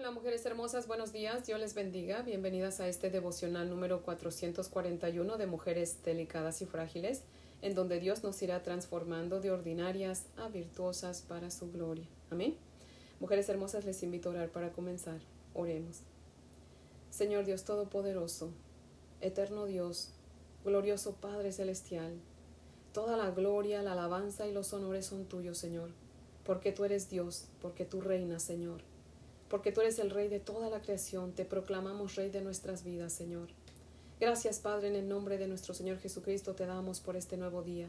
Hola mujeres hermosas, buenos días, Dios les bendiga. Bienvenidas a este devocional número 441 de Mujeres Delicadas y Frágiles, en donde Dios nos irá transformando de ordinarias a virtuosas para su gloria. Amén. Mujeres hermosas, les invito a orar para comenzar. Oremos. Señor Dios Todopoderoso, eterno Dios, glorioso Padre Celestial, toda la gloria, la alabanza y los honores son tuyos, Señor, porque tú eres Dios, porque tú reinas, Señor porque tú eres el Rey de toda la creación, te proclamamos Rey de nuestras vidas, Señor. Gracias, Padre, en el nombre de nuestro Señor Jesucristo te damos por este nuevo día.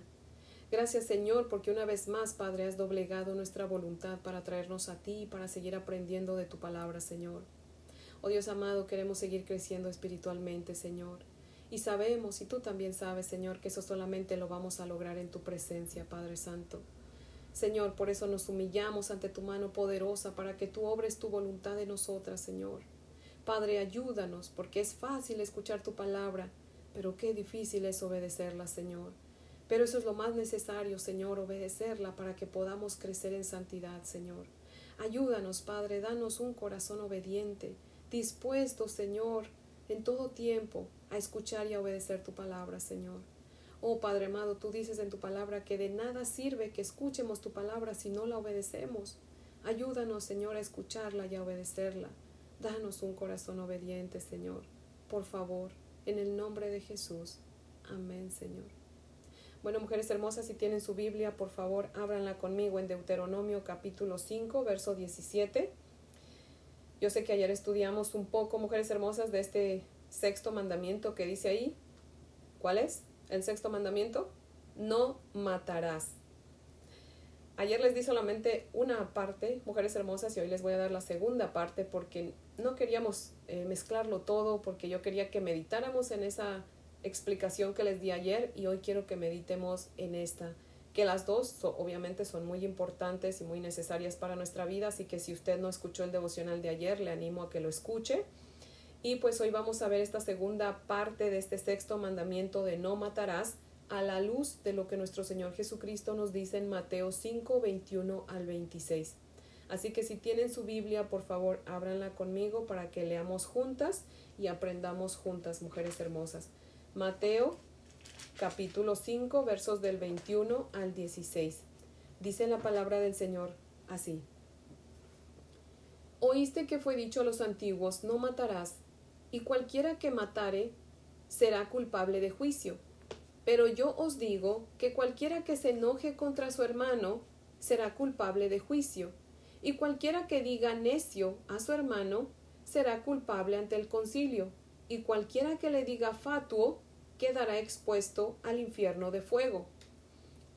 Gracias, Señor, porque una vez más, Padre, has doblegado nuestra voluntad para traernos a ti y para seguir aprendiendo de tu palabra, Señor. Oh Dios amado, queremos seguir creciendo espiritualmente, Señor. Y sabemos, y tú también sabes, Señor, que eso solamente lo vamos a lograr en tu presencia, Padre Santo. Señor, por eso nos humillamos ante tu mano poderosa para que tú obres tu voluntad en nosotras, Señor. Padre, ayúdanos, porque es fácil escuchar tu palabra, pero qué difícil es obedecerla, Señor. Pero eso es lo más necesario, Señor, obedecerla para que podamos crecer en santidad, Señor. Ayúdanos, Padre, danos un corazón obediente, dispuesto, Señor, en todo tiempo a escuchar y a obedecer tu palabra, Señor. Oh Padre amado, tú dices en tu palabra que de nada sirve que escuchemos tu palabra si no la obedecemos. Ayúdanos, Señor, a escucharla y a obedecerla. Danos un corazón obediente, Señor. Por favor, en el nombre de Jesús. Amén, Señor. Bueno, mujeres hermosas, si tienen su Biblia, por favor, ábranla conmigo en Deuteronomio capítulo 5, verso 17. Yo sé que ayer estudiamos un poco, mujeres hermosas, de este sexto mandamiento que dice ahí. ¿Cuál es? El sexto mandamiento, no matarás. Ayer les di solamente una parte, mujeres hermosas, y hoy les voy a dar la segunda parte porque no queríamos eh, mezclarlo todo, porque yo quería que meditáramos en esa explicación que les di ayer y hoy quiero que meditemos en esta, que las dos obviamente son muy importantes y muy necesarias para nuestra vida, así que si usted no escuchó el devocional de ayer, le animo a que lo escuche. Y pues hoy vamos a ver esta segunda parte de este sexto mandamiento de no matarás a la luz de lo que nuestro Señor Jesucristo nos dice en Mateo 5, 21 al 26. Así que si tienen su Biblia, por favor, ábranla conmigo para que leamos juntas y aprendamos juntas, mujeres hermosas. Mateo capítulo 5, versos del 21 al 16. Dice la palabra del Señor así. Oíste que fue dicho a los antiguos, no matarás, y cualquiera que matare será culpable de juicio. Pero yo os digo que cualquiera que se enoje contra su hermano será culpable de juicio, y cualquiera que diga necio a su hermano será culpable ante el concilio, y cualquiera que le diga fatuo quedará expuesto al infierno de fuego.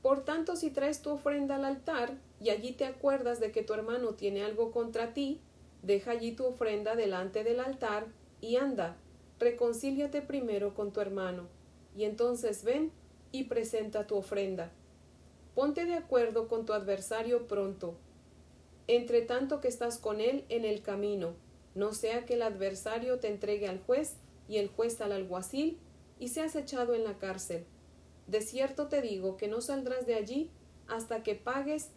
Por tanto, si traes tu ofrenda al altar y allí te acuerdas de que tu hermano tiene algo contra ti, deja allí tu ofrenda delante del altar y anda, reconcíliate primero con tu hermano, y entonces ven y presenta tu ofrenda. Ponte de acuerdo con tu adversario pronto, entre tanto que estás con él en el camino, no sea que el adversario te entregue al juez y el juez al alguacil y seas echado en la cárcel. De cierto te digo que no saldrás de allí hasta que pagues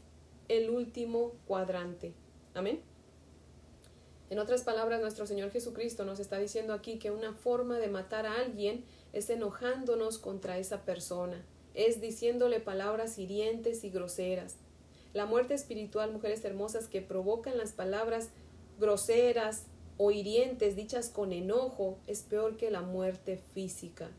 el último cuadrante. Amén. En otras palabras, nuestro Señor Jesucristo nos está diciendo aquí que una forma de matar a alguien es enojándonos contra esa persona, es diciéndole palabras hirientes y groseras. La muerte espiritual, mujeres hermosas, que provocan las palabras groseras o hirientes dichas con enojo, es peor que la muerte física.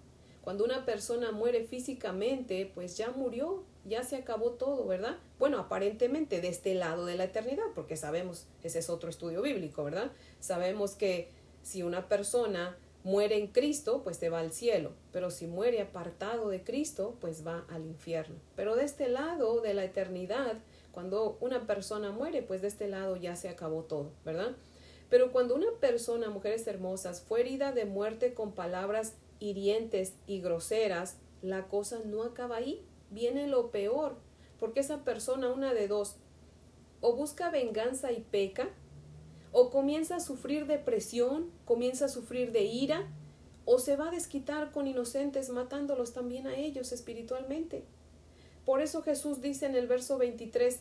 Cuando una persona muere físicamente, pues ya murió, ya se acabó todo, ¿verdad? Bueno, aparentemente de este lado de la eternidad, porque sabemos, ese es otro estudio bíblico, ¿verdad? Sabemos que si una persona muere en Cristo, pues se va al cielo, pero si muere apartado de Cristo, pues va al infierno. Pero de este lado de la eternidad, cuando una persona muere, pues de este lado ya se acabó todo, ¿verdad? Pero cuando una persona, mujeres hermosas, fue herida de muerte con palabras hirientes y groseras, la cosa no acaba ahí, viene lo peor, porque esa persona, una de dos, o busca venganza y peca, o comienza a sufrir depresión, comienza a sufrir de ira, o se va a desquitar con inocentes matándolos también a ellos espiritualmente. Por eso Jesús dice en el verso 23,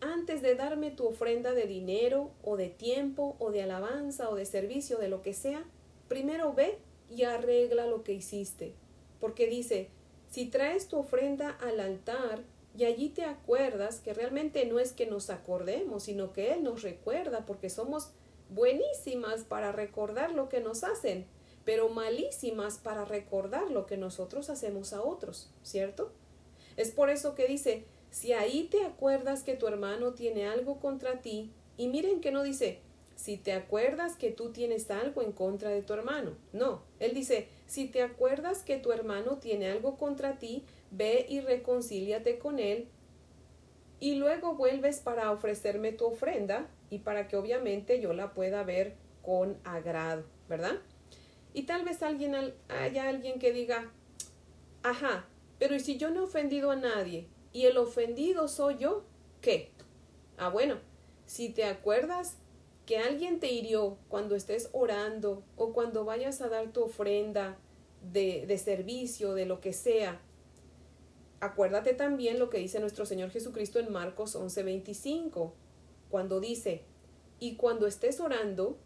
antes de darme tu ofrenda de dinero o de tiempo o de alabanza o de servicio, de lo que sea, primero ve y arregla lo que hiciste. Porque dice, si traes tu ofrenda al altar y allí te acuerdas que realmente no es que nos acordemos, sino que Él nos recuerda porque somos buenísimas para recordar lo que nos hacen, pero malísimas para recordar lo que nosotros hacemos a otros, ¿cierto? Es por eso que dice, si ahí te acuerdas que tu hermano tiene algo contra ti, y miren que no dice, si te acuerdas que tú tienes algo en contra de tu hermano. No, él dice, si te acuerdas que tu hermano tiene algo contra ti, ve y reconcíliate con él y luego vuelves para ofrecerme tu ofrenda y para que obviamente yo la pueda ver con agrado, ¿verdad? Y tal vez alguien haya alguien que diga, ajá, pero ¿y si yo no he ofendido a nadie y el ofendido soy yo? ¿Qué? Ah, bueno, si te acuerdas que alguien te hirió cuando estés orando o cuando vayas a dar tu ofrenda de, de servicio, de lo que sea, acuérdate también lo que dice nuestro Señor Jesucristo en Marcos 11:25, cuando dice, y cuando estés orando,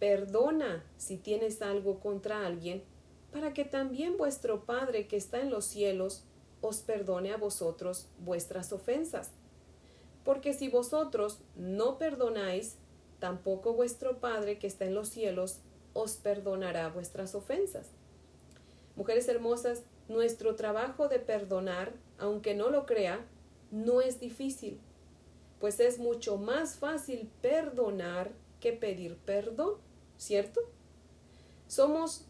perdona si tienes algo contra alguien, para que también vuestro Padre que está en los cielos os perdone a vosotros vuestras ofensas. Porque si vosotros no perdonáis, tampoco vuestro Padre que está en los cielos os perdonará vuestras ofensas. Mujeres hermosas, nuestro trabajo de perdonar, aunque no lo crea, no es difícil, pues es mucho más fácil perdonar que pedir perdón, ¿cierto? Somos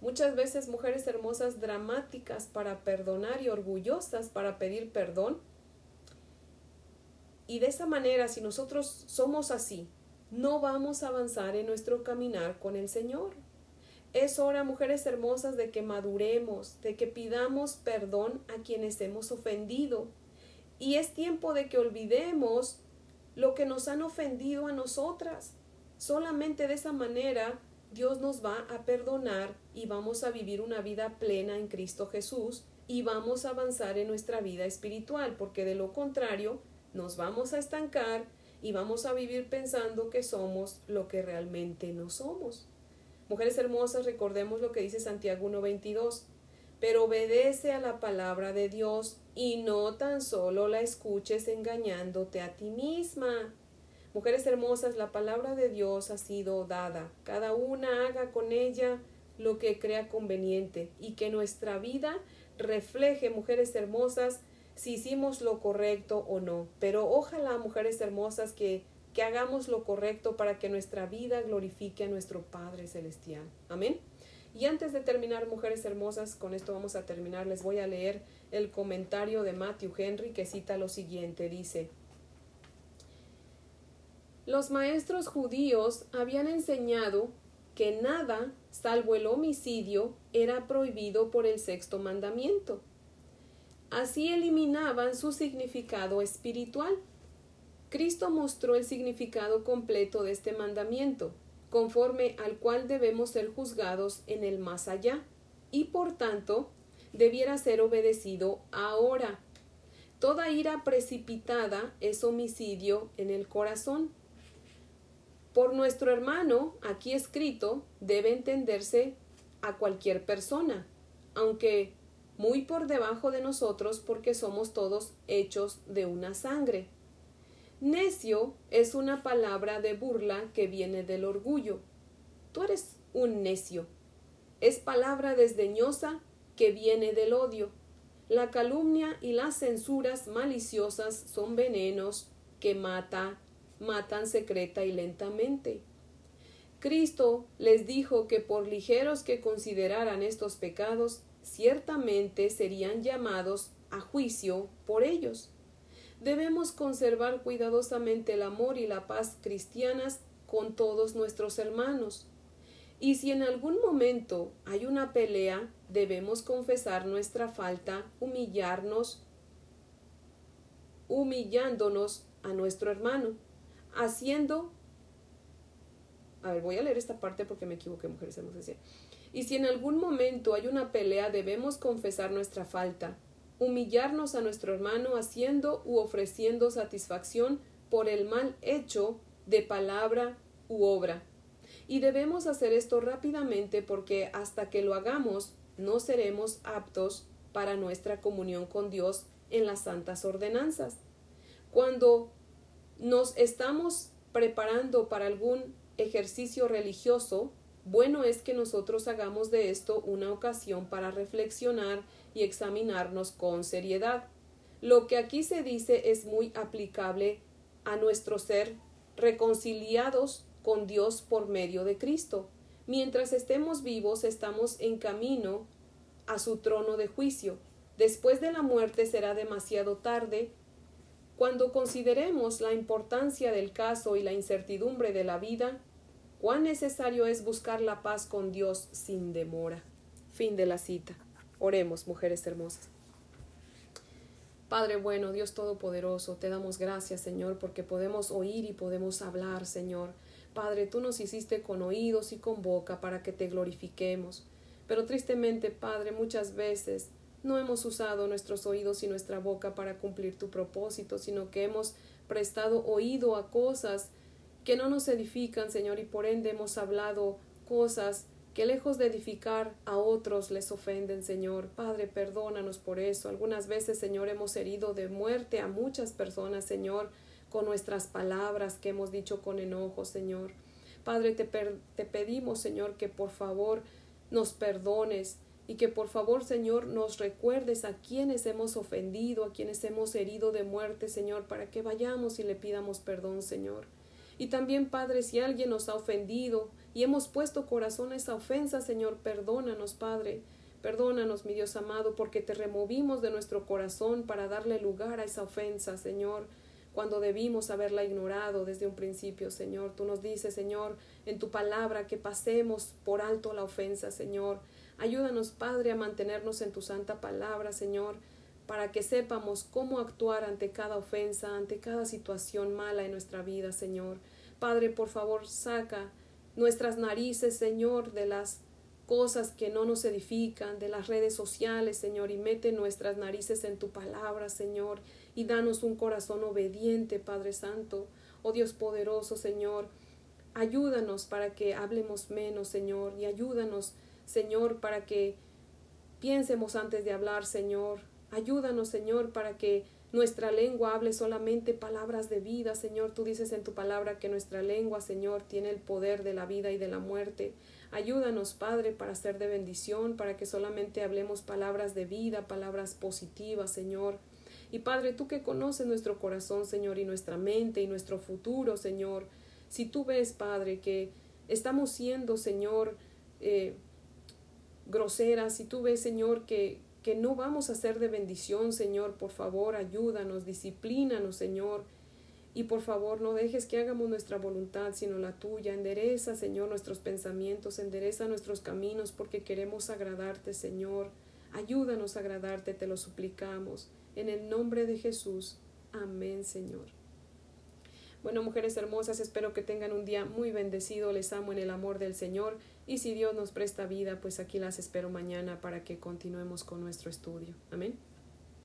muchas veces mujeres hermosas dramáticas para perdonar y orgullosas para pedir perdón. Y de esa manera, si nosotros somos así, no vamos a avanzar en nuestro caminar con el Señor. Es hora, mujeres hermosas, de que maduremos, de que pidamos perdón a quienes hemos ofendido. Y es tiempo de que olvidemos lo que nos han ofendido a nosotras. Solamente de esa manera Dios nos va a perdonar y vamos a vivir una vida plena en Cristo Jesús y vamos a avanzar en nuestra vida espiritual, porque de lo contrario nos vamos a estancar y vamos a vivir pensando que somos lo que realmente no somos. Mujeres hermosas, recordemos lo que dice Santiago 1.22, pero obedece a la palabra de Dios y no tan solo la escuches engañándote a ti misma. Mujeres hermosas, la palabra de Dios ha sido dada. Cada una haga con ella lo que crea conveniente y que nuestra vida refleje, mujeres hermosas, si hicimos lo correcto o no. Pero ojalá, mujeres hermosas, que que hagamos lo correcto para que nuestra vida glorifique a nuestro Padre Celestial. Amén. Y antes de terminar, mujeres hermosas, con esto vamos a terminar, les voy a leer el comentario de Matthew Henry que cita lo siguiente. Dice, los maestros judíos habían enseñado que nada, salvo el homicidio, era prohibido por el sexto mandamiento. Así eliminaban su significado espiritual Cristo mostró el significado completo de este mandamiento, conforme al cual debemos ser juzgados en el más allá, y por tanto debiera ser obedecido ahora. Toda ira precipitada es homicidio en el corazón. Por nuestro hermano, aquí escrito, debe entenderse a cualquier persona, aunque muy por debajo de nosotros porque somos todos hechos de una sangre. Necio es una palabra de burla que viene del orgullo. Tú eres un necio. Es palabra desdeñosa que viene del odio. La calumnia y las censuras maliciosas son venenos que mata, matan secreta y lentamente. Cristo les dijo que por ligeros que consideraran estos pecados, ciertamente serían llamados a juicio por ellos debemos conservar cuidadosamente el amor y la paz cristianas con todos nuestros hermanos. Y si en algún momento hay una pelea, debemos confesar nuestra falta, humillarnos, humillándonos a nuestro hermano, haciendo... A ver, voy a leer esta parte porque me equivoqué, mujeres hermosas. Y si en algún momento hay una pelea, debemos confesar nuestra falta, humillarnos a nuestro hermano haciendo u ofreciendo satisfacción por el mal hecho de palabra u obra. Y debemos hacer esto rápidamente porque hasta que lo hagamos no seremos aptos para nuestra comunión con Dios en las santas ordenanzas. Cuando nos estamos preparando para algún ejercicio religioso, bueno es que nosotros hagamos de esto una ocasión para reflexionar y examinarnos con seriedad. Lo que aquí se dice es muy aplicable a nuestro ser reconciliados con Dios por medio de Cristo. Mientras estemos vivos estamos en camino a su trono de juicio. Después de la muerte será demasiado tarde. Cuando consideremos la importancia del caso y la incertidumbre de la vida, cuán necesario es buscar la paz con Dios sin demora. Fin de la cita. Oremos, mujeres hermosas. Padre bueno, Dios Todopoderoso, te damos gracias, Señor, porque podemos oír y podemos hablar, Señor. Padre, tú nos hiciste con oídos y con boca para que te glorifiquemos. Pero tristemente, Padre, muchas veces no hemos usado nuestros oídos y nuestra boca para cumplir tu propósito, sino que hemos prestado oído a cosas que no nos edifican, Señor, y por ende hemos hablado cosas que lejos de edificar a otros les ofenden, Señor. Padre, perdónanos por eso. Algunas veces, Señor, hemos herido de muerte a muchas personas, Señor, con nuestras palabras que hemos dicho con enojo, Señor. Padre, te, te pedimos, Señor, que por favor nos perdones y que por favor, Señor, nos recuerdes a quienes hemos ofendido, a quienes hemos herido de muerte, Señor, para que vayamos y le pidamos perdón, Señor. Y también, Padre, si alguien nos ha ofendido y hemos puesto corazón a esa ofensa, Señor, perdónanos, Padre. Perdónanos, mi Dios amado, porque te removimos de nuestro corazón para darle lugar a esa ofensa, Señor, cuando debimos haberla ignorado desde un principio, Señor. Tú nos dices, Señor, en tu palabra que pasemos por alto la ofensa, Señor. Ayúdanos, Padre, a mantenernos en tu santa palabra, Señor, para que sepamos cómo actuar ante cada ofensa, ante cada situación mala en nuestra vida, Señor. Padre, por favor, saca nuestras narices, Señor, de las cosas que no nos edifican, de las redes sociales, Señor, y mete nuestras narices en tu palabra, Señor, y danos un corazón obediente, Padre Santo. Oh Dios poderoso, Señor, ayúdanos para que hablemos menos, Señor, y ayúdanos, Señor, para que piensemos antes de hablar, Señor, Ayúdanos, Señor, para que nuestra lengua hable solamente palabras de vida, Señor. Tú dices en tu palabra que nuestra lengua, Señor, tiene el poder de la vida y de la muerte. Ayúdanos, Padre, para ser de bendición, para que solamente hablemos palabras de vida, palabras positivas, Señor. Y Padre, tú que conoces nuestro corazón, Señor, y nuestra mente y nuestro futuro, Señor, si tú ves, Padre, que estamos siendo, Señor, eh, groseras, si tú ves, Señor, que, que no vamos a ser de bendición, Señor. Por favor, ayúdanos, disciplínanos, Señor. Y por favor, no dejes que hagamos nuestra voluntad, sino la tuya. Endereza, Señor, nuestros pensamientos, endereza nuestros caminos, porque queremos agradarte, Señor. Ayúdanos a agradarte, te lo suplicamos. En el nombre de Jesús. Amén, Señor. Bueno, mujeres hermosas, espero que tengan un día muy bendecido. Les amo en el amor del Señor. Y si Dios nos presta vida, pues aquí las espero mañana para que continuemos con nuestro estudio. Amén.